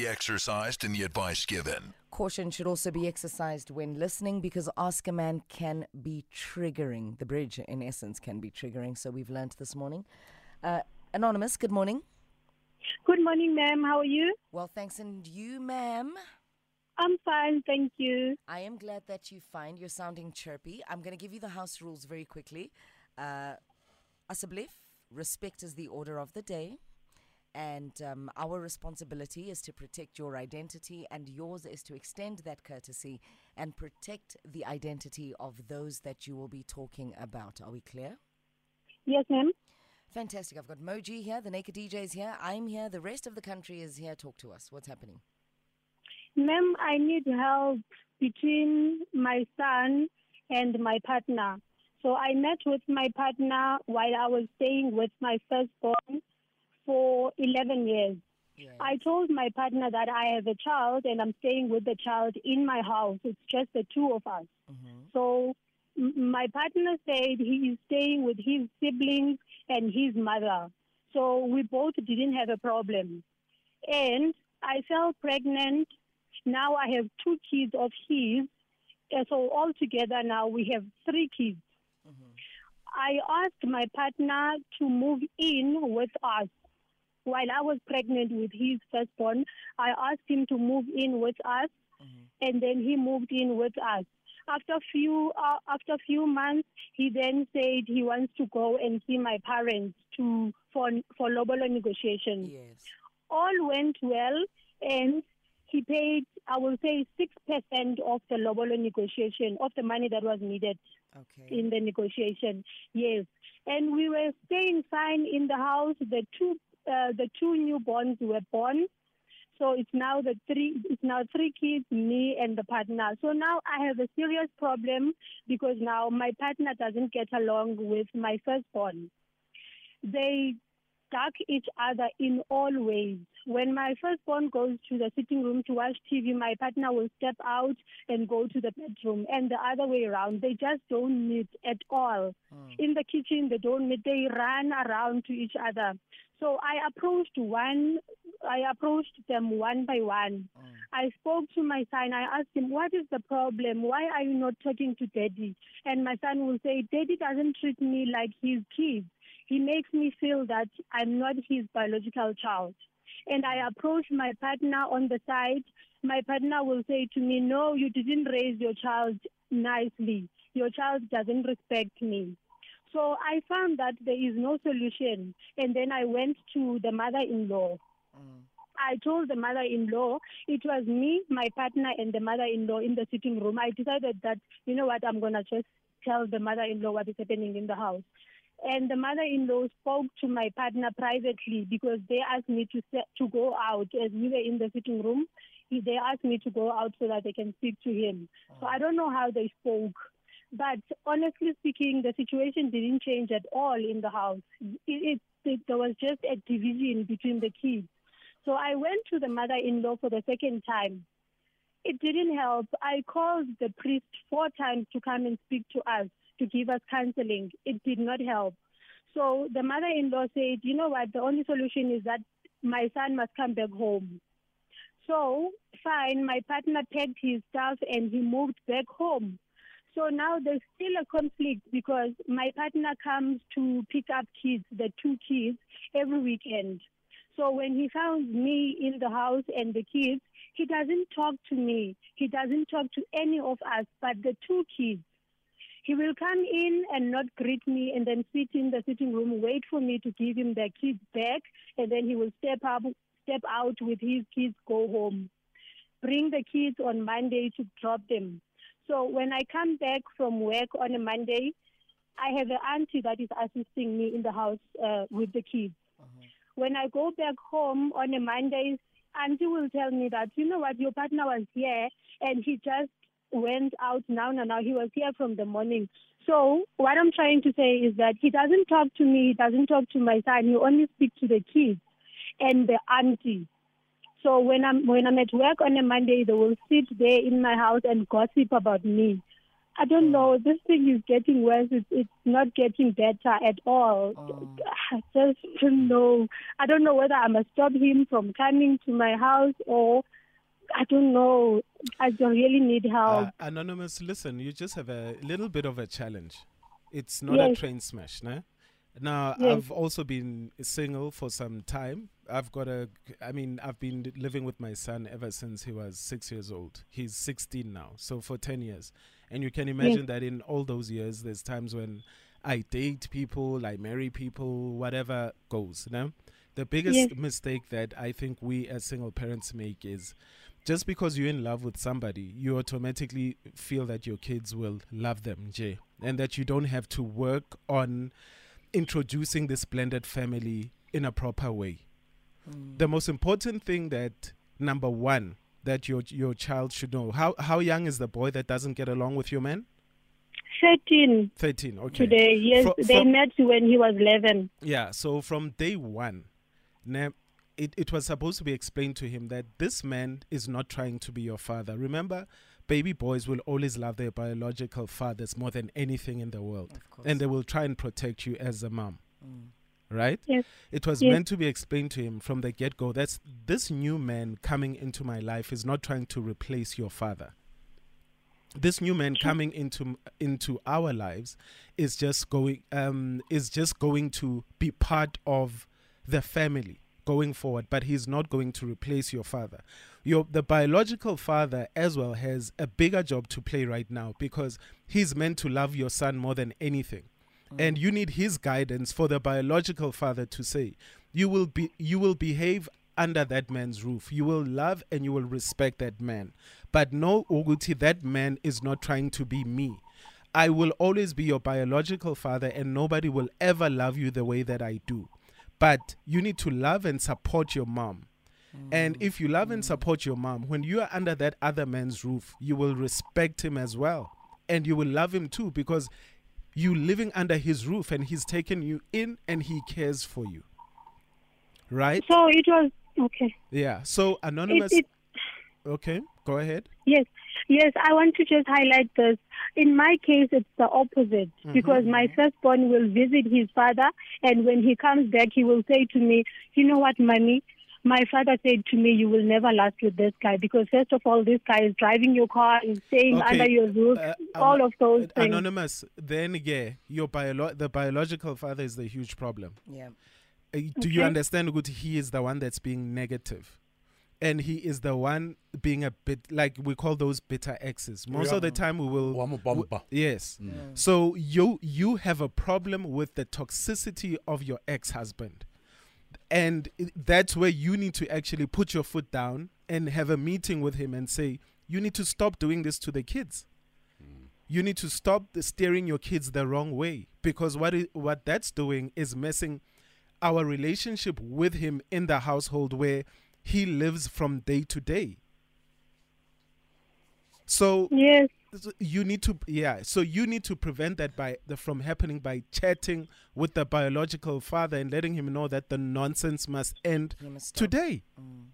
be exercised in the advice given. Caution should also be exercised when listening because Ask a Man can be triggering. The bridge, in essence, can be triggering. So we've learnt this morning. Uh, Anonymous, good morning. Good morning, ma'am. How are you? Well, thanks. And you, ma'am? I'm fine, thank you. I am glad that you find you're sounding chirpy. I'm going to give you the house rules very quickly. Uh, Asablev, respect is the order of the day. And um, our responsibility is to protect your identity, and yours is to extend that courtesy and protect the identity of those that you will be talking about. Are we clear? Yes, ma'am. Fantastic. I've got Moji here, the Naked DJ is here, I'm here, the rest of the country is here. Talk to us. What's happening? Ma'am, I need help between my son and my partner. So I met with my partner while I was staying with my firstborn for 11 years. Yeah. I told my partner that I have a child and I'm staying with the child in my house. It's just the two of us. Mm-hmm. So m- my partner said he is staying with his siblings and his mother. So we both didn't have a problem. And I fell pregnant. Now I have two kids of his. And so altogether now we have three kids. Mm-hmm. I asked my partner to move in with us. While I was pregnant with his firstborn, I asked him to move in with us, and then he moved in with us. After few uh, after few months, he then said he wants to go and see my parents to for for lobolo negotiation. Yes. All went well, and he paid I will say six percent of the lobolo negotiation of the money that was needed Okay. in the negotiation. Yes, and we were staying fine in the house. The two uh, the two newborns were born. So it's now the three. It's now three kids, me and the partner. So now I have a serious problem because now my partner doesn't get along with my firstborn. They duck each other in all ways. When my firstborn goes to the sitting room to watch TV, my partner will step out and go to the bedroom, and the other way around. They just don't meet at all. Hmm. In the kitchen, they don't meet. They run around to each other. So I approached one. I approached them one by one. Hmm. I spoke to my son. I asked him, "What is the problem? Why are you not talking to Daddy?" And my son will say, "Daddy doesn't treat me like his kid. He makes me feel that I'm not his biological child." And I approached my partner on the side. My partner will say to me, "No, you didn't raise your child nicely. Your child doesn't respect me." So I found that there is no solution. And then I went to the mother in law. Mm. I told the mother in law, it was me, my partner, and the mother in law in the sitting room. I decided that, you know what, I'm going to just tell the mother in law what is happening in the house. And the mother in law spoke to my partner privately because they asked me to, to go out as we were in the sitting room. They asked me to go out so that they can speak to him. So I don't know how they spoke. But honestly speaking, the situation didn't change at all in the house. It, it, it, there was just a division between the kids. So I went to the mother-in-law for the second time. It didn't help. I called the priest four times to come and speak to us, to give us counseling. It did not help. So the mother-in-law said, you know what, the only solution is that my son must come back home. So, fine, my partner packed his stuff and he moved back home. So now there's still a conflict because my partner comes to pick up kids, the two kids, every weekend. So when he found me in the house and the kids, he doesn't talk to me. He doesn't talk to any of us but the two kids. He will come in and not greet me and then sit in the sitting room, wait for me to give him the kids back, and then he will step up, step out with his kids, go home. Bring the kids on Monday to drop them. So when I come back from work on a Monday, I have an auntie that is assisting me in the house uh, with the kids. When I go back home on a Monday, auntie will tell me that, you know what, your partner was here and he just went out now, now, now. He was here from the morning. So what I'm trying to say is that he doesn't talk to me, he doesn't talk to my son, he only speaks to the kids and the auntie. So when I'm when I'm at work on a Monday, they will sit there in my house and gossip about me. I don't mm. know. This thing is getting worse. It's, it's not getting better at all. Oh. I just don't know. I don't know whether I must stop him from coming to my house or I don't know. I don't really need help. Uh, anonymous, listen, you just have a little bit of a challenge. It's not a train smash, no? Now, Yes. I've also been single for some time. I've got a, I mean, I've been living with my son ever since he was six years old. He's 16 now, so for 10 years. And you can imagine that in all those years, there's times when I date people, I marry people, whatever goes, no? The biggest Yes. mistake that I think we as single parents make is just because you're in love with somebody, you automatically feel that your kids will love them, Jay, and that you don't have to work on introducing this blended family in a proper way. Mm. The most important thing that number one that your your child should know how how young is the boy that doesn't get along with your man? 13 Thirteen. Okay. today. Yes, Fro- they from- met when he was 11. Yeah, so from day one, ne- it, it was supposed to be explained to him that this man is not trying to be your father. Remember, baby boys will always love their biological fathers more than anything in the world. Of course. And they will try and protect you as a mom. Right? Yes. It was Yes. meant to be explained to him from the get go that this new man coming into my life is not trying to replace your father this new man coming into into our lives is just going um is just going to be part of the family going forward but he's not going to replace your father. Your the biological father as well has a bigger job to play right now because he's meant to love your son more than anything. Mm. And you need his guidance for the biological father to say you will be you will behave under that man's roof. You will love and you will respect that man. But no uguti that man is not trying to be me. I will always be your biological father and nobody will ever love you the way that i do but you need to love and support your mom and if you love and mm. support your mom, when you are under that other man's roof, you will respect him as well. And you will love him too because you living under his roof and he's taken you in and he cares for you. Right? So it was okay. Yeah. So It, anonymous it, Okay, go ahead. yes, yes. I want to just highlight this. In my case, it's the opposite because my firstborn will visit his father, and when he comes back, he will say to me, "You know what, mommy." My father said to me, "You will never last with this guy because first of all, this guy is driving your car, is staying Okay, under your roof, uh, all ano- of those uh, things." Anonymous, then yeah, your biolo- the biological father is the huge problem. Yeah. Uh, Do you understand good he is the one that's being negative and he is the one being a bit like we call those bitter exes. Most of the time we will Wa mo w- bumper. yes mm. so you you have a problem with the toxicity of your ex-husband. And that's where you need to actually put your foot down and have a meeting with him and say you need to stop doing this to the kids. Mm. You need to stop the steering your kids the wrong way. Because what it, what that's doing is messing our relationship with him in the household where he lives from day to day so yes, you need to yeah so you need to prevent that by the from happening by chatting with the biological father and letting him know that the nonsense must end must stop. today mm.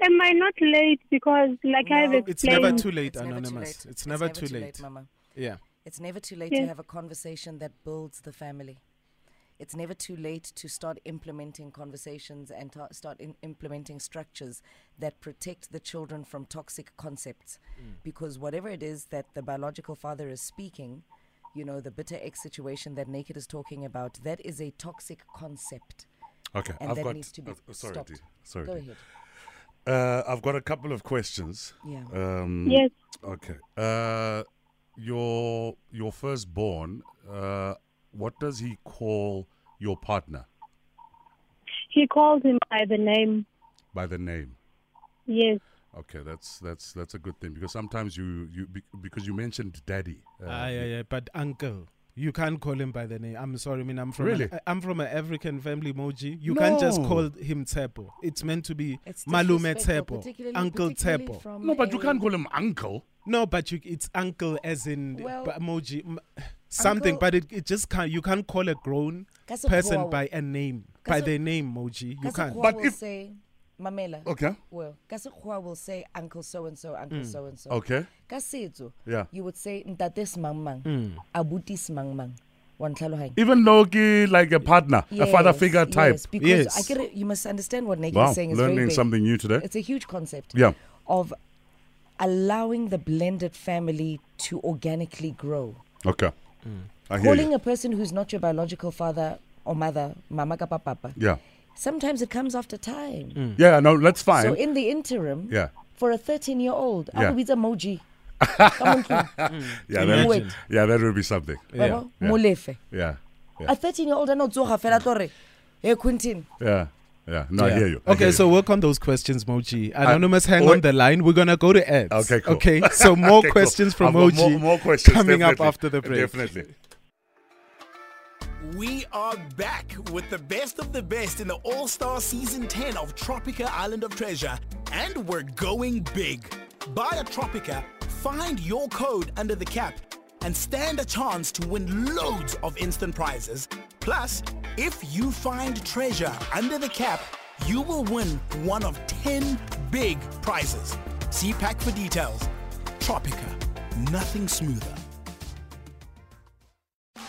am I not late? Because, like I've explained, it's never too late It's never too anonymous late. it's never too late Mama. yeah It's never too late Yes. to have a conversation that builds the family. It's never too late to start implementing conversations and to start in implementing structures that protect the children from toxic concepts. Because whatever it is that the biological father is speaking, you know, the bitter X situation that Naked is talking about, that is a toxic concept. Okay, And I've that got. needs to be uh, sorry, stopped. Dee. Sorry. Go Dee. ahead. Uh, I've got a couple of questions. Yeah. Um, yes, Okay. Uh, your your firstborn. Uh, what does he call your partner he calls him by the name. by the name? Yes, Okay, that's that's that's a good thing because sometimes you you because you mentioned daddy. Uh, ah, yeah, yeah but uncle you can't call him by the name. I'm sorry, I mean I'm from Really? an, I'm from an African family emoji. You can't just call him Tepo. It's meant to be It's Malume disrespectful, Tsepo, particularly- Uncle Tepo. No, but you can't call him uncle. No, but you, it's uncle as in Well, b- emoji, m- something. uncle- but it, it just can't. You can't call a grown person by a name, Ka by their name Moji. You ka can't. But will if- say, Mamela. Okay. Well, ka sekgowa will say uncle so and so, uncle so and so. Okay. Ka Yeah. you would say ntate semang mang, mm. abuti semang mang. Wa ntlhalohanya? Even though ki like a partner, a father figure type. Yes, because Yes. I get it, you must understand what Nikki Wow, is saying is learning something new today. It's a huge concept Yeah. of allowing the blended family to organically grow. Okay. I hear Calling a person who's not your biological father or mother, mama kapa papa, Yeah. sometimes it comes after time. Mm. Yeah, no, that's fine. So in the interim, yeah. for a 13 year old, Yeah. I would be emoji. Come Yeah, mm. Imagine. that, yeah, that would be something. Yeah. Yeah. Molefe. Yeah. Yeah. A 13 year old, I know Zoha Fela Torre. Hey, Quinton. Yeah. Yeah. No, I hear you. I Okay, hear so you. work on those questions, Moji. Anonymous, hang wait. on the line. We're gonna go to ads. Okay, cool. Okay, so more Okay, cool. questions from I've Moji More, more questions coming up after the break. Definitely. We are back with the best of the best in the All Star Season 10 of Tropica Island of Treasure, and we're going big. Buy a Tropica, find your code under the cap, and stand a chance to win loads of instant prizes. Plus, if you find treasure under the cap, you will win one of 10 big prizes. See pack for details. Tropica, nothing smoother.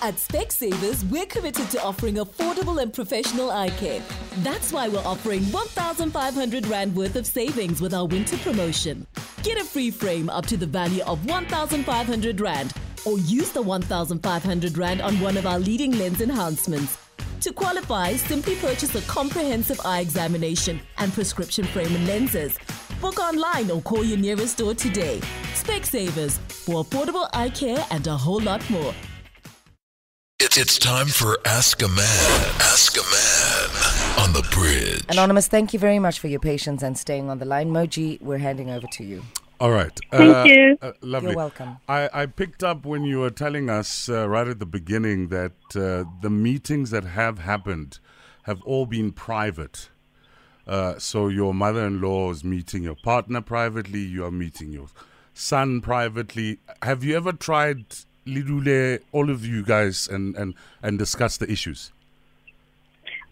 At Specsavers, we're committed to offering affordable and professional eye care. That's why we're offering 1,500 Rand worth of savings with our winter promotion. Get a free frame up to the value of 1,500 Rand or use the 1,500 Rand on one of our leading lens enhancements. To qualify, simply purchase a comprehensive eye examination and prescription frame and lenses. Book online or call your nearest store today. Specsavers for affordable eye care and a whole lot more. It's, it's time for Ask a Man. Ask a Man on the bridge. Anonymous, thank you very much for your patience and staying on the line. Moji, we're handing over to you. All right. Thank Uh, you. uh, lovely. You're welcome. I, I picked up when you were telling us uh, right at the beginning that uh, the meetings that have happened have all been private. Uh, so your mother-in-law is meeting your partner privately. You are meeting your son privately. Have you ever tried Lidule, all of you guys, and and and discuss the issues?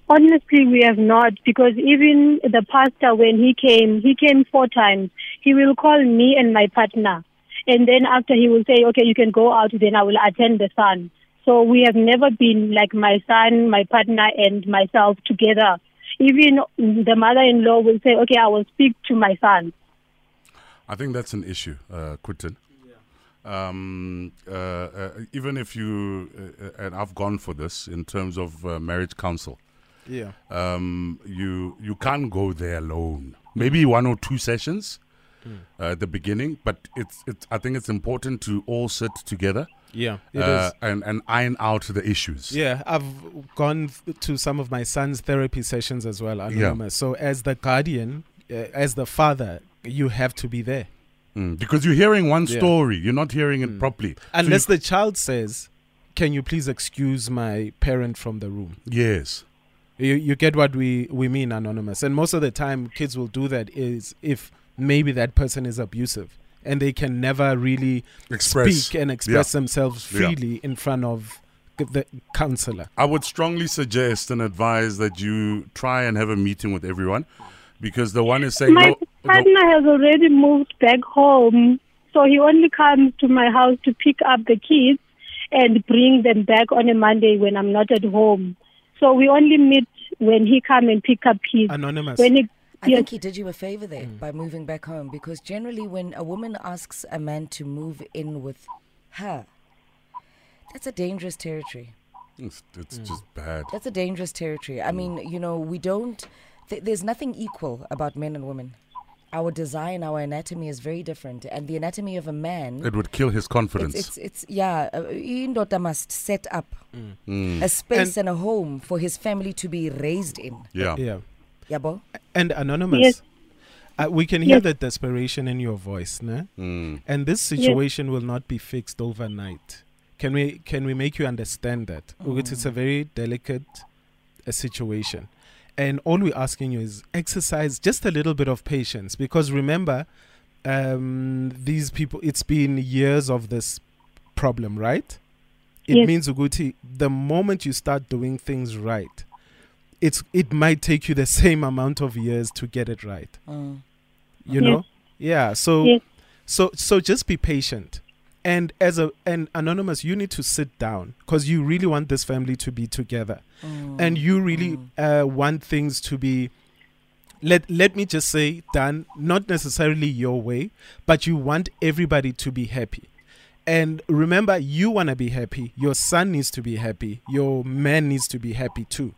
Honestly, we have not because even the pastor, when he came, he came four times. He will call me and my partner. And then after he will say, okay, you can go out, then I will attend the son. So we have never been like my son, my partner, and myself together. Even the mother in law will say, okay, I will speak to my son. I think that's an issue, uh, Quinton. Um, uh, uh, even if you uh, and I've gone for this in terms of uh, marriage counsel, Yeah. um, you you can't go there alone. Maybe one or two sessions uh, at the beginning, but it's it's. I think it's important to all sit together Yeah. It is. uh, and and iron out the issues. Yeah, I've gone to some of my son's therapy sessions as well, anonymous. So as the guardian, uh, as the father, you have to be there. Mm, because you're hearing one Yeah. story, you're not hearing it properly. So Unless you- the child says, "Can you please excuse my parent from the room?" yes, You you get what we we mean, anonymous. And most of the time, kids will do that is if maybe that person is abusive and they can never really Express. speak and express Yeah. themselves Yeah. freely in front of the counselor. I would strongly suggest and advise that you try and have a meeting with everyone, because the one is saying My no. no- partner has already moved back home, so he only comes to my house to pick up the kids and bring them back on a Monday when I'm not at home. So we only meet when he come and pick up kids. Anonymous. When he, I yes, think he did you a favor there by moving back home because generally, when a woman asks a man to move in with her, that's a dangerous territory. it's, it's just bad. That's a dangerous territory. I mean, you know, we don't, th- there's nothing equal about men and women. Our design, our anatomy is very different. And the anatomy of a man. It would kill his confidence. It's, it's, it's yeah. Uh, Indoda must set up Mm. a space and, a home for his family to be raised in. yeah. yeah. Yabo? And anonymous. Yes. Uh, we can hear Yes. the desperation in your voice, ne? Mm. And this situation will not be fixed overnight. Can we can we make you understand that? Because it's a very delicate uh, situation. And all we're asking you is exercise just a little bit of patience because remember um, these people it's been years of this problem, right? It Yes. means Uguti, the moment you start doing things right, it's it might take you the same amount of years to get it right. Mm. You Yes. know? Yeah. So Yes. so so just be patient. And as a an anonymous, you need to sit down because you really want this family to be together, Mm. and you really uh, want things to be. Let let me just say done not necessarily your way, but you want everybody to be happy. And remember, you want to be happy. Your son needs to be happy. Your man needs to be happy too.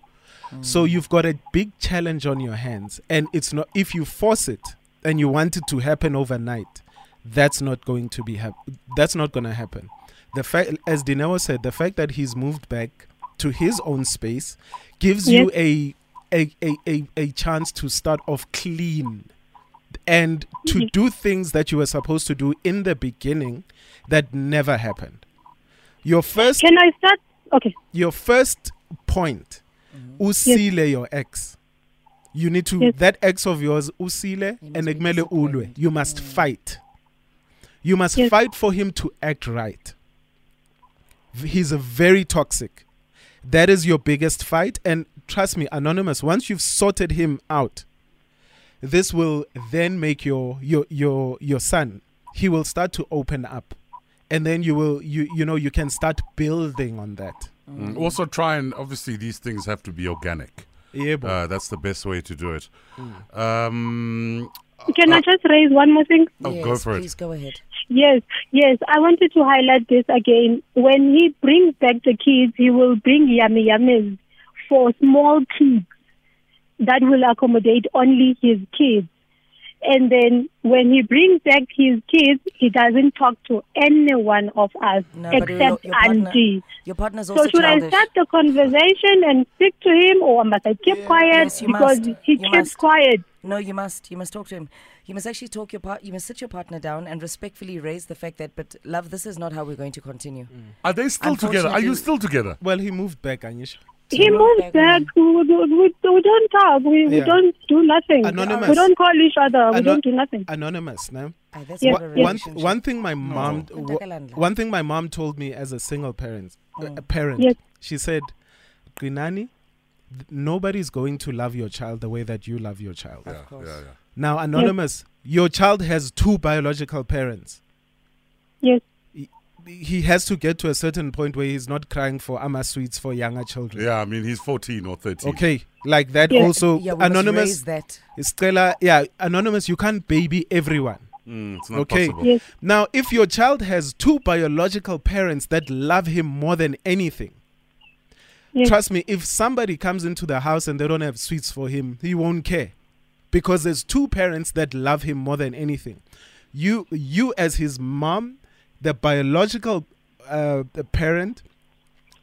So you've got a big challenge on your hands, and it's not if you force it and you want it to happen overnight, that's not going to be hap- That's not going to happen. The fact, as Dineo said, the fact that he's moved back to his own space gives you a a, a, a a chance to start off clean and to do things that you were supposed to do in the beginning that never happened. Your first Can I start? Okay. your first point Mm-hmm. usile your ex. You need to Yes. that ex of yours usile He and be ulwe. You must fight. You must Yes. fight for him to act right. He's a very toxic. That is your biggest fight. And trust me anonymous once you've sorted him out this will then make your your your your son he will start to open up. And then you will you you know you can start building on that Mm. Also, try and obviously these things have to be organic. Yebo. Uh, that's the best way to do it. Um, Can I just raise one more thing? oh, yes, go for it. please go ahead. Yes, yes. I wanted to highlight this again. When he brings back the kids, he will bring yummy yummies for small kids that will accommodate only his kids. And then when he brings back his kids, he doesn't talk to any one of us No, but your- except your partner- auntie. Your partner's also So also should I start the conversation and speak to him, or must I keep quiet Yes, you because must. he You keeps must. quiet? No, you must. You must talk to him. You must actually talk your part. You must sit your partner down and respectfully raise the fact that, but love, this is not how we're going to continue. are they still together? Are you still together? Well, he moved back, Anisha. He moves back. We, we, we, we don't talk. We, we don't do nothing. Anonymous. We don't call each other. We don't do nothing. Anonymous, no? Ah, that's Yes, not a yes. One, relationship. one thing my mom, No. w- one thing my mom told me as a single parent, a Mm. parent, Yes. she said, Grinani, nobody's going to love your child the way that you love your child. Of course. Yeah, yeah. Now, anonymous, your child has two biological parents. Yes. He has to get to a certain point where he's not crying for ama sweets for younger children. Yeah, I mean, he's 14 or 13. Okay, like that. Yeah. Also, yeah, we must anonymous, raise that. Stella, yeah, anonymous. You can't baby everyone. Mm, it's not Okay. possible. Yes. Now, if your child has two biological parents that love him more than anything, Yes. trust me, if somebody comes into the house and they don't have sweets for him, he won't care. Because there's two parents that love him more than anything. You you as his mom, the biological uh, the parent,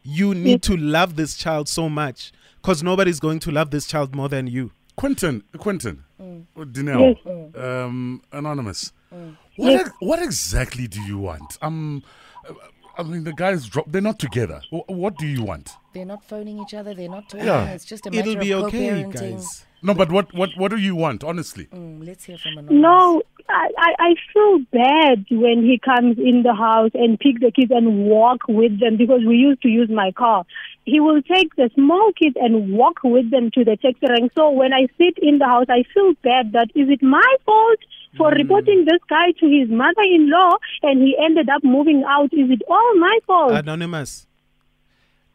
you need to love this child so much because nobody's going to love this child more than you. Quinton, Quinton, Mm. uh, Yes. um, anonymous. What Yes. what exactly do you want? Um, uh, I mean, the guys drop. They're not together. Wh- What do you want? They're not phoning each other. They're not talking. Yeah. It's just a matter It'll be of okay, co-parenting. guys. No, but what what what do you want? Honestly, Mm, let's hear from anonymous. No, I, I, I feel bad when he comes in the house and pick the kids and walk with them because we used to use my car. He will take the small kids and walk with them to the taxi rank. So when I sit in the house, I feel bad that is it my fault for reporting this guy to his mother-in-law and he ended up moving out? Is it all my fault? Anonymous.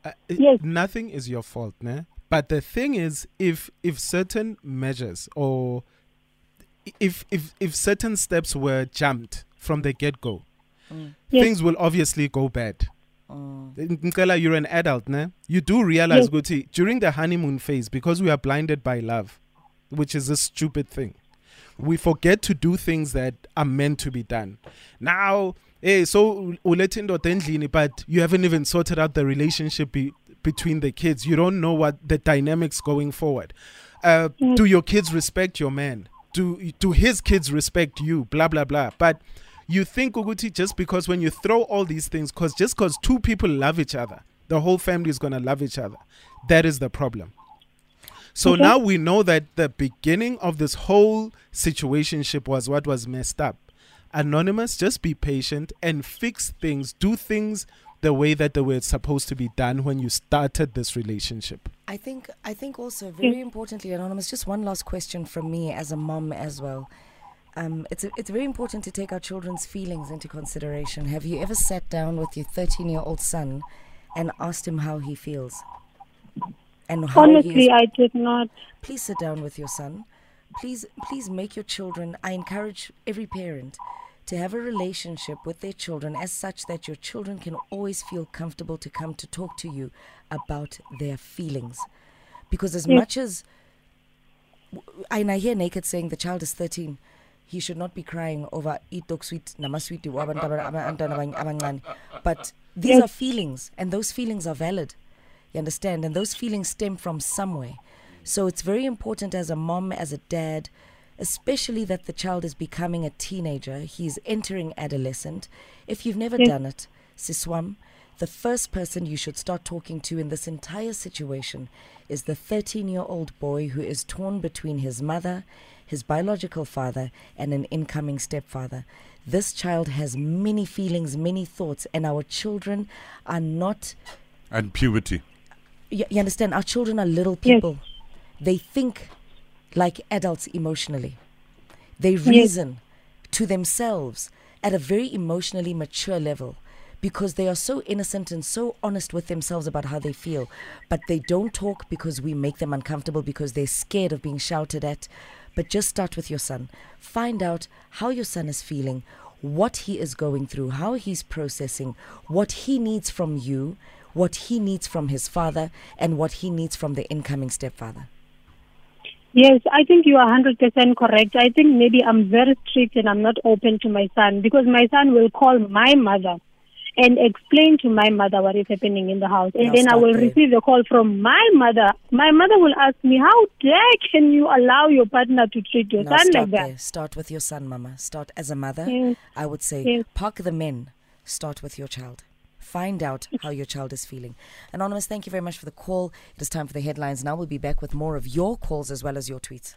Uh, Yes. Nothing is your fault, ne? But the thing is, if if certain measures or if if if certain steps were jumped from the get go, Yes. things will obviously go bad. Mm. Nkela, you're an adult, ne? You do realize, Yes. Guti, during the honeymoon phase, because we are blinded by love, which is a stupid thing, we forget to do things that are meant to be done. Now, hey, so ulethi indoda endlini, but you haven't even sorted out the relationship be, between the kids. You don't know what the dynamics going forward. Uh, do your kids respect your man? Do do his kids respect you? Blah blah blah. But you think Uguti just because when you throw all these things, because just because two people love each other, the whole family is gonna love each other. That is the problem. So Okay. now we know that the beginning of this whole situationship was what was messed up. Anonymous, just be patient and fix things. Do things the way that they were supposed to be done when you started this relationship? I think I think also very importantly, anonymous. Just one last question from me as a mom as well. Um, it's it's very important to take our children's feelings into consideration. Have you ever sat down with your 13 year old son and asked him how he feels? And how Honestly, I did not. please sit down with your son please please make your children i encourage every parent to have a relationship with their children as such that your children can always feel comfortable to come to talk to you about their feelings because as much as and i hear naked saying the child is 13 he should not be crying over eat dog sweet namasweet wabantu aba- abantwana abanye abancane but these Yes. are feelings and those feelings are valid you understand? And those feelings stem from somewhere. So it's very important as a mom, as a dad, especially that the child is becoming a teenager. He's entering adolescent. If you've never Yes. done it, Siswam, the first person you should start talking to in this entire situation is the 13 year old boy who is torn between his mother, his biological father, and an incoming stepfather. This child has many feelings, many thoughts, and our children are not And puberty. You, you understand our children are little Yes. people. They think like adults emotionally. They reason to themselves at a very emotionally mature level because they are so innocent and so honest with themselves about how they feel. But they don't talk because we make them uncomfortable because they're scared of being shouted at. But just start with your son. Find out how your son is feeling what he is going through how he's processing what he needs from you what he needs from his father and what he needs from the incoming stepfather. Yes, I think you are 100% correct. I think maybe I'm very strict and I'm not open to my son because my son will call my mother and explain to my mother what is happening in the house. And Now then I will there. receive a call from my mother. My mother will ask me, How dare can you allow your partner to treat your Now son like that? there. Start with your son, mama. Start as a mother. Yes. I would say Yes. park the men. Start with your child. Find out how your child is feeling. Anonymous, thank you very much for the call. It is time for the headlines. Now we'll be back with more of your calls as well as your tweets.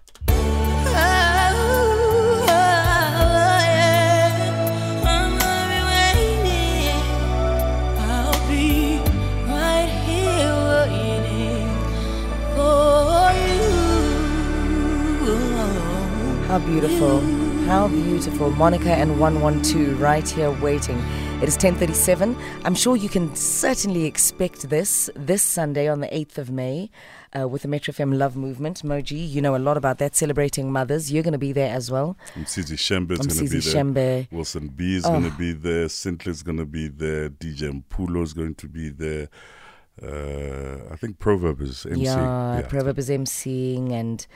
How beautiful. How beautiful. Monica and 112 right here waiting. It is 10:37. I'm sure you can certainly expect this this Sunday on the 8th of May uh, with the Metro FM Love Movement. Moji, you know a lot about that celebrating mothers. You're going to be there as well. Msizi Shembe is going to be Msizi there. Shembe. Wilson B is going to be there. Sintler's going to be there. DJ Mpulo is going to be there. Uh, I think Proverb is MC. Yeah, Proverb is emceeing and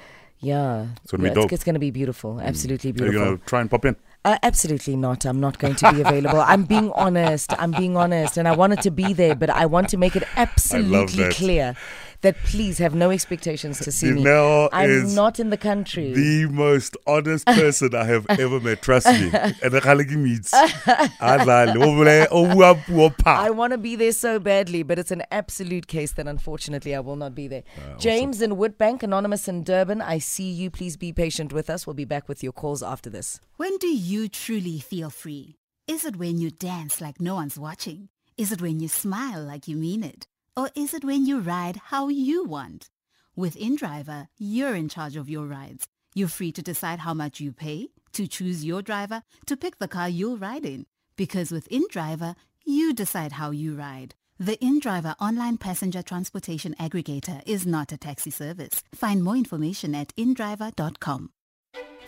yeah, It's gonna be dope. Mm. it's, going to be beautiful. Absolutely beautiful. Are you going to try and pop in? Uh, absolutely not. I'm not going to be available. I'm being honest. I'm being honest. And I wanted to be there, but I want to make it absolutely clear that please have no expectations to see me. Dineo I'm is not in the country. The most honest person I have ever met. Trust me. And the Khaliki meets. Adlale, obule, obua puo. I want to be there so badly, but it's an absolute case that unfortunately I will not be there. Uh, James in Woodbank, Anonymous in Durban, I see you. Please be patient with us. We'll be back with your calls after this. When do you truly feel free? Is it when you dance like no one's watching? Is it when you smile like you mean it? Or is it when you ride how you want? With InDriver, you're in charge of your rides. You're free to decide how much you pay, to choose your driver, to pick the car you'll ride in. Because with InDriver, you decide how you ride. The InDriver online passenger transportation aggregator is not a taxi service. Find more information at indriver.com.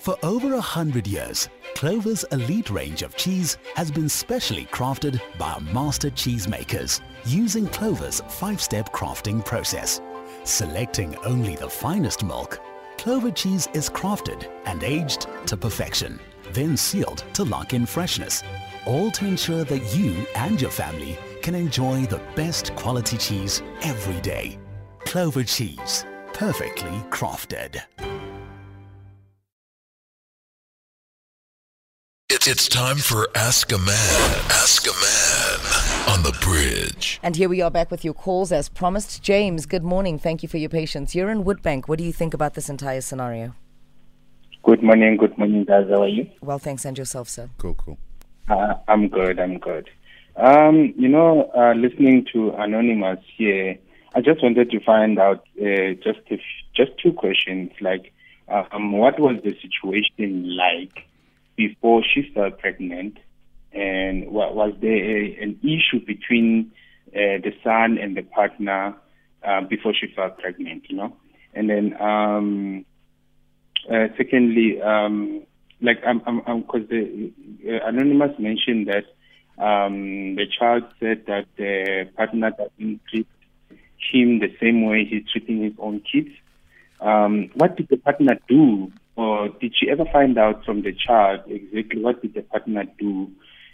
For over a hundred years, Clover's elite range of cheese has been specially crafted by our master cheesemakers using Clover's five-step crafting process. Selecting only the finest milk, Clover cheese is crafted and aged to perfection, then sealed to lock in freshness, all to ensure that you and your family can enjoy the best quality cheese every day. Clover cheese, perfectly crafted. It's, it's time for Ask a Man. Ask a Man on the bridge. And here we are back with your calls as promised. James, good morning. Thank you for your patience. You're in Woodbank. What do you think about this entire scenario? Good morning, good morning, guys. How are you? Well, thanks, and yourself, sir. Cool, cool. Uh, I'm good, I'm good. Um, you know, uh, listening to Anonymous here, I just wanted to find out uh, just if, just two questions. Like, um, what was the situation like before she fell pregnant, and was there a, an issue between uh, the son and the partner uh, before she fell pregnant? You know, and then um, uh, secondly, um, like, I'm, I'm, because the uh, Anonymous mentioned that um, the child said that the partner doesn't treat him the same way he's treating his own kids. Um, what did the partner do, or did she ever find out from the child exactly what did the partner do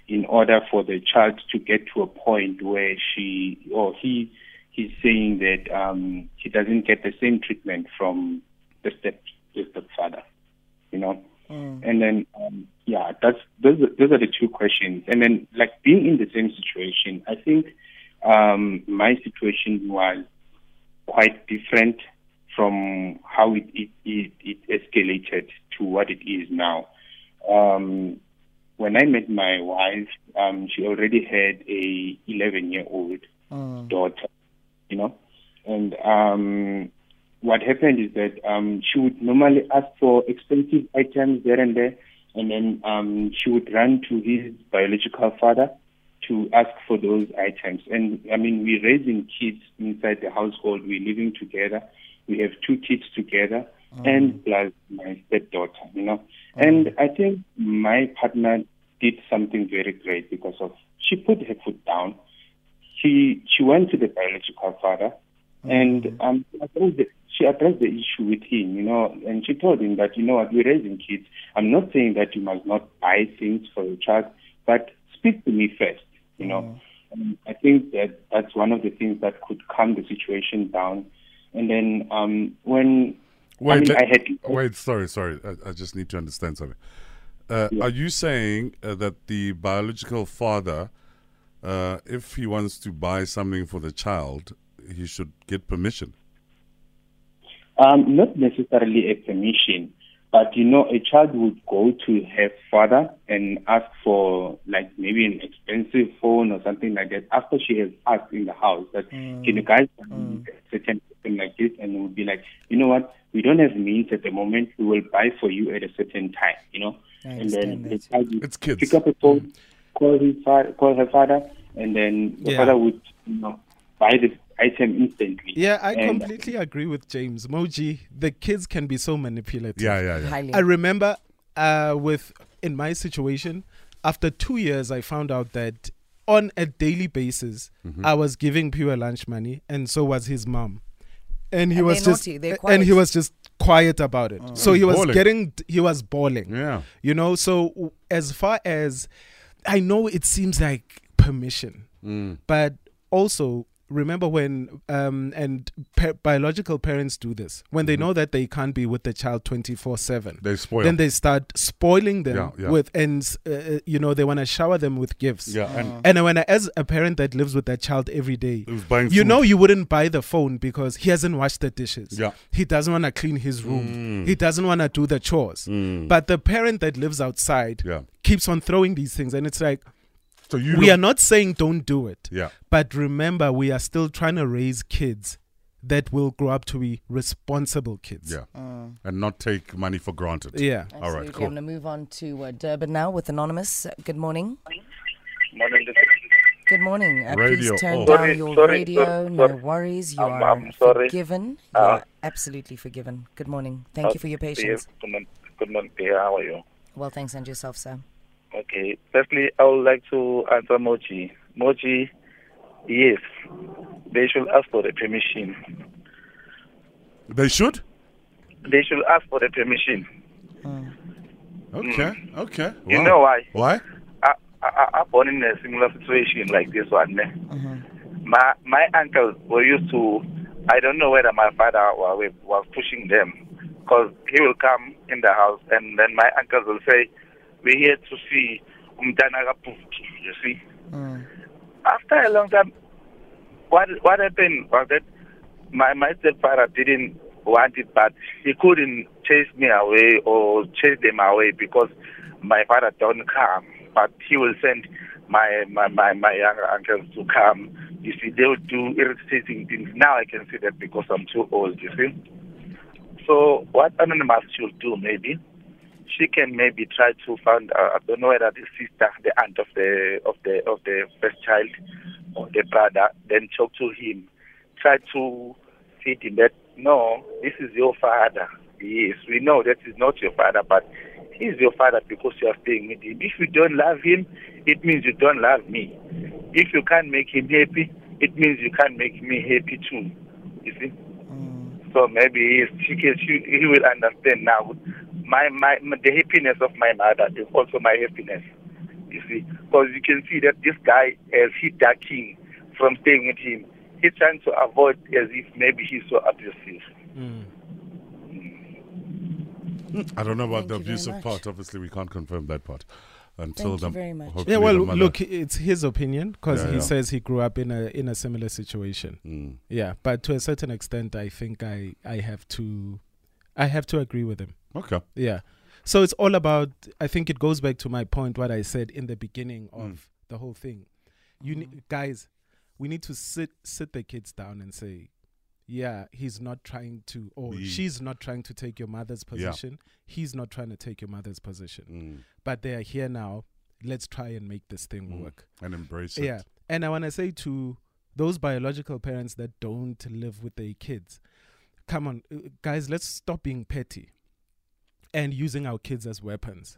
in order for the child to get to a point where she or he he's saying that um, he doesn't get the same treatment from the step the stepfather, you know? Mm. And then, um, yeah, that's those. Those are the two questions. And then, like being in the same situation, I think um, my situation was quite different from how it it, it it escalated to what it is now. Um, when I met my wife, um, she already had a 11 year old Mm. daughter, you know, and um, what happened is that um, she would normally ask for expensive items there and there, and then um, she would run to his biological father to ask for those items. And I mean, we're raising kids inside the household. We're living together. We have two kids together, mm. and plus my stepdaughter. You know, mm. and I think my partner did something very great because of she put her foot down. She she went to the biological father, mm. and um, she addressed the issue with him, you know, and she told him that, you know what, we're raising kids. I'm not saying that you must not buy things for your child, but speak to me first, you know. And I think that that's one of the things that could calm the situation down. And then um, when I mean, let- I had wait, sorry, sorry. I, I just need to understand something. Uh, Are you saying uh, that the biological father, uh, if he wants to buy something for the child, he should get permission? Um, not necessarily a permission, but you know, a child would go to her father and ask for like maybe an expensive phone or something like that. After she has asked in the house that mm. can you guys buy me mm. a certain thing like this, and would be like, you know what, we don't have means at the moment. We will buy for you at a certain time, you know. I and then understand the child would It's kids. pick up a phone, mm. call his father, call her father, and then the Yeah. father would you know buy the item instantly. Yeah, I And- completely agree with James. Moji, the kids can be so manipulative. Yeah, yeah, yeah. Highly. I remember uh, with in my situation, after two years, I found out that on a daily basis, Mm-hmm. I was giving Pure lunch money, and so was his mom. And he And was just naughty, and he quiet. was just quiet about it. So he was Bawling. getting he was bawling. Yeah. You know, so as far as I know it seems like permission. Mm. But also remember when um and pa- biological parents do this when they know that they can't be with the child 24/7 Mm-hmm. They spoil. then they start spoiling them Yeah, yeah. with and uh, uh, you know they want to shower them with gifts yeah, and and when I, as a parent that lives with that child every day buying you know you wouldn't buy the phone because he hasn't washed the dishes Yeah. he doesn't want to clean his room Mm. he doesn't want to do the chores Mm. but the parent that lives outside Yeah. keeps on throwing these things and it's like So you we are not saying don't do it Yeah. but remember, we are still trying to raise kids that will grow up to be responsible kids. Yeah. And not take money for granted. Yeah. All right, Absolutely. cool. I'm going to move on to uh, Durban now with Anonymous. Good morning. Good morning. Uh, Radio please turn off. down Sorry, your sorry, radio. sorry, no worries. You I'm- are I'm sorry. forgiven. You Uh, are absolutely forgiven. Good morning. Thank you for your patience. Good morning. Good morning. How are you? Well, thanks, and yourself, sir. Okay. Firstly, I would like to answer Moji. Moji, yes, they should ask for the permission. They should? They should ask for the permission. Oh. Okay. Mm. Okay. You Wow. know why? Why? I, I, I born in a similar situation like this one. ne? My my uncles were used to. I don't know whether my father wa- wa- was pushing them, because he will come in the house and then my uncles will say, "We're here to see umntana kaBhuti," You see. Mm. After a long time, what what happened was that my my stepfather didn't want it, but he couldn't chase me away or chase them away because my father don't come. But he will send my my my, my younger uncles to come. You see, they would do irritating things. Now I can see that because I'm too old. You see. So what Anonymous should do maybe, she can maybe try to find. Uh, I don't know whether the sister, the aunt of the of the of the first child, or the brother, then talk to him. Try to feed him that no, this is your father. Yes, we know that is not your father, but he's your father because you are staying with him. If you don't love him, it means you don't love me. If you can't make him happy, it means you can't make me happy too. You see? So maybe he, she can, she, he will understand now. My, my, my, the happiness of my mother is also my happiness. You see? Because you can see that this guy has hit that king from staying with him. He's trying to avoid as if maybe he's so abusive. I don't know about Thank the you very abusive part. Obviously, we can't confirm that part until Thank the you very much. Yeah, well, look, it's his opinion because Yeah, he yeah. says he grew up in a in a similar situation. Mm. Yeah, but to a certain extent, I think I I have to I have to agree with him. Okay. Yeah. So it's all about. I think it goes back to my point, what I said in the beginning of Mm. the whole thing. You ne- guys, we need to sit sit the kids down and say, yeah, he's not trying to, or He- she's not trying to take your mother's Yeah. position. He's not trying to take your mother's position. Mm. But they are here now. Let's try and make this thing Mm. work. And embrace it. Yeah. And I want to say to those biological parents that don't live with their kids, come on, uh, guys, let's stop being petty and using our kids as weapons.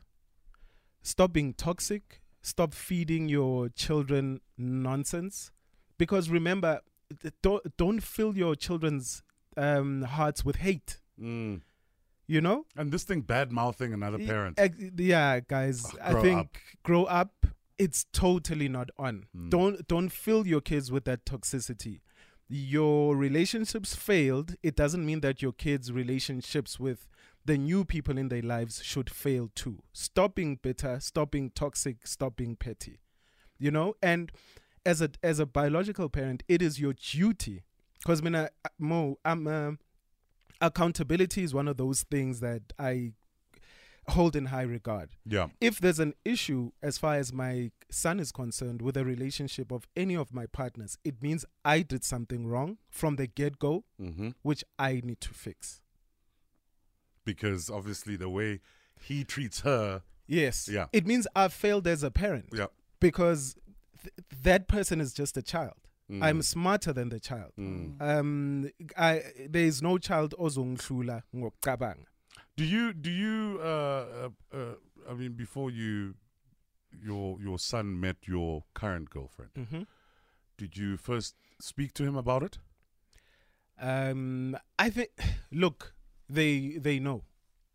Stop being toxic. Stop feeding your children nonsense. Because remember, don't, don't fill your children's um, hearts with hate. Mm. You know? And this thing bad mouthing another parent. yeah, guys. I think up. grow up. It's totally not on. Mm. Don't don't fill your kids with that toxicity. Your relationships failed. It doesn't mean that your kids' relationships with the new people in their lives should fail too. Stop being bitter. Stop being toxic. Stop being petty. You know, and as a as a biological parent, it is your duty. Because Mina Mo, I'm uh, accountability is one of those things that I hold in high regard. yeah. If there's an issue as far as my son is concerned with a relationship of any of my partners, it means I did something wrong from the get go, hmm which I need to fix. Because obviously the way he treats her. Yes. Yeah. It means I've failed as a parent Yeah. because th- that person is just a child. Mm. I'm smarter than the child. Mm. Um, I, there is no child ozonghlula ngokucabanga. Do you do you uh, uh, uh I mean before you your your son met your current girlfriend, Mhm. did you first speak to him about it? Um, I think. Look, they they know.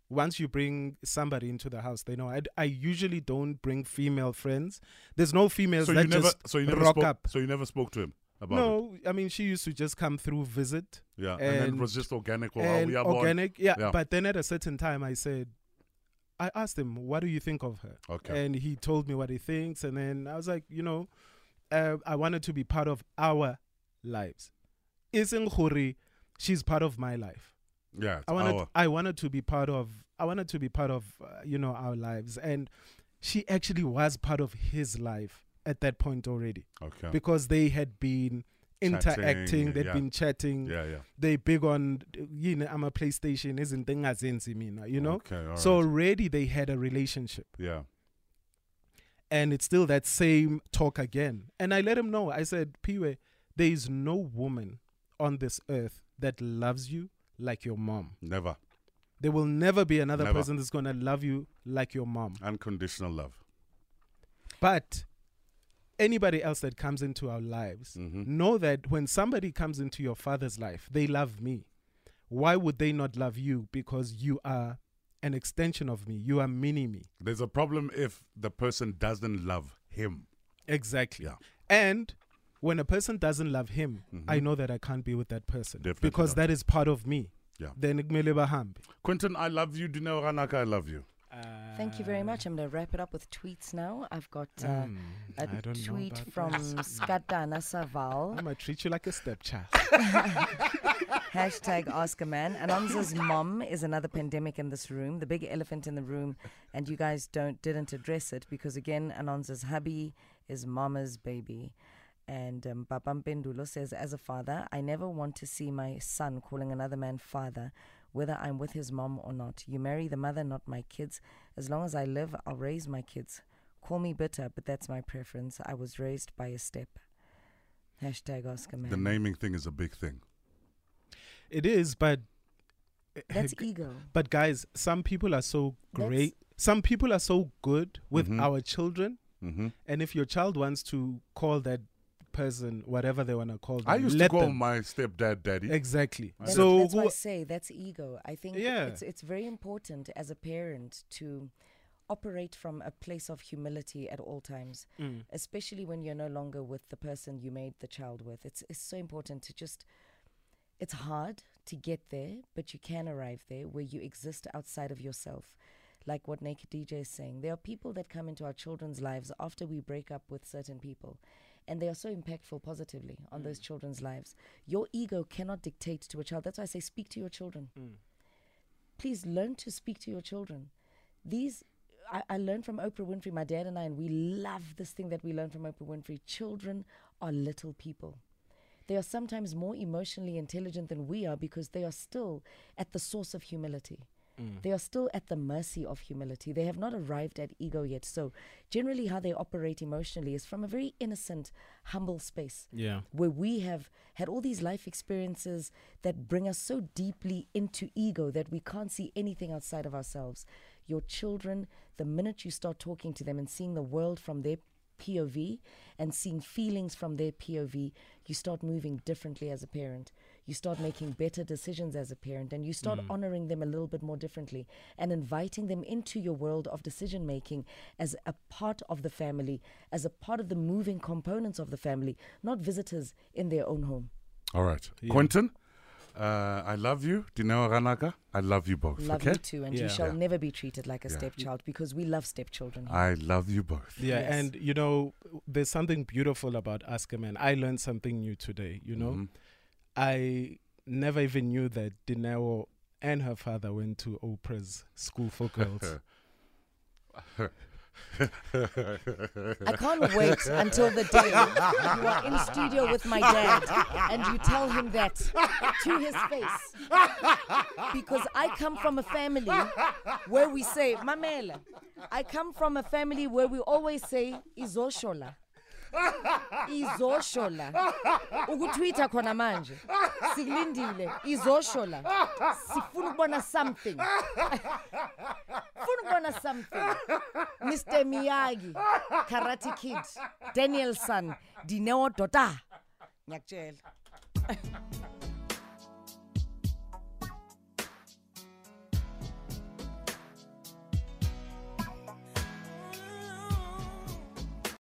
Once you bring somebody into the house, they know. I, I usually don't bring female friends. There's no females So that you never just so you never rock spoke up. so you never spoke to him about it. No, I mean she used to just come through, visit, Yeah. And, then it was just organic or and we organic. Yeah, Yeah. but then at a certain time, I said, I asked him, "What do you think of her?" Okay. And he told me what he thinks, and then I was like, you know, uh, I wanted to be part of our lives. Isn't Khuri, she's part of my life. Yeah. I wanted our- I wanted to be part of I wanted to be part of uh, you know our lives and she actually was part of his life at that point already okay. because they had been interacting they'd yeah. been chatting yeah, yeah. they big on you know I'm a PlayStation isn't engazenzi mina you know Okay, all so right. already they had a relationship yeah. and it's still that same talk again. And I let him know. I said, Piwe, there is no woman on this earth that loves you like your mom. Never. There will never be another Never. person that's going to love you like your mom. Unconditional love. But anybody else that comes into our lives, Mhm. know that when somebody comes into your father's life, they love me. Why would they not love you? Because you are an extension of me. You are mini me. There's a problem if the person doesn't love him. Exactly. Yeah. And when a person doesn't love him, I Mhm. know that I can't be with that person Definitely because not. that is part of me. Yeah. Then kumele bahambe. Quinton, I love you. Dineo Ranaka, I love you. Thank you very much. I'm going to wrap it up with tweets now. I've got uh, Um, a I tweet from that. Skatana Saval. I'm gonna treat you like a stepchild. Hashtag ask a man. Anonza's mom is another pandemic in this room, the big elephant in the room, and you guys don't didn't address it because again, Anonza's hubby is mama's baby. And um, Babam Pendulo says, as a father, I never want to see my son calling another man father, whether I'm with his mom or not. You marry the mother, not my kids. As long as I live, I'll raise my kids. Call me bitter, but that's my preference. I was raised by a step. Hashtag ask a man. The naming thing is a big thing. It is, but That's ego. But guys, some people are so That's- great. Some people are so good with Mhm. our children, hmm and if your child wants to call that person whatever they want to call them, I used to call them. my stepdad daddy. exactly. I That's, So that's why I say that's ego. I think Yeah. it's it's very important as a parent to operate from a place of humility at all times, Mm. especially when you're no longer with the person you made the child with. It's it's so important to just. It's hard to get there, but you can arrive there where you exist outside of yourself. Like what Naked DJ is saying, there are people that come into our children's lives after we break up with certain people, and they are so impactful positively on those mm. children's lives. Your ego cannot dictate to a child. That's why I say speak to your children. Mm. Please learn to speak to your children. These, I, I learned from Oprah Winfrey, my dad and I, and we love this thing that we learned from Oprah Winfrey. Children are little people. They are sometimes more emotionally intelligent than we are because they are still at the source of humility. Mm. They are still at the mercy of humility. They have not arrived at ego yet. So, generally, how they operate emotionally is from a very innocent, humble space yeah, where we have had all these life experiences that bring us so deeply into ego that we can't see anything outside of ourselves. Your children, the minute you start talking to them and seeing the world from their POV and seeing feelings from their POV, you start moving differently as a parent. You start making better decisions as a parent and you start honoring them a little bit more differently and inviting them into your world of decision making as a part of the family, as a part of the moving components of the family, not visitors in their own home. All right. Yeah. Quinton, uh, I love you. Dineo Ranaka, I love you both. Love okay? you too, and Yeah. you shall Yeah. never be treated like a Yeah. stepchild because we love stepchildren. here. I love you both. yeah, Yes. and you know, there's something beautiful about Ask a Man. I learned something new today. You know, Mhm. I never even knew that Dineo and her father went to Oprah's school for girls. I can't wait until the day you are in studio with my dad and you tell him that to his face. Because I come from a family where we say, Mamela, I come from a family where we always say, Izoshola. Izoshola. Ukutwita khona manje. Sikulindile. Izoshola. Sifuna ukubona something. Funa ukubona something. Mr. Miyagi, Karate Kid, Danielson, Dineo Dota. Ngiyakutshela.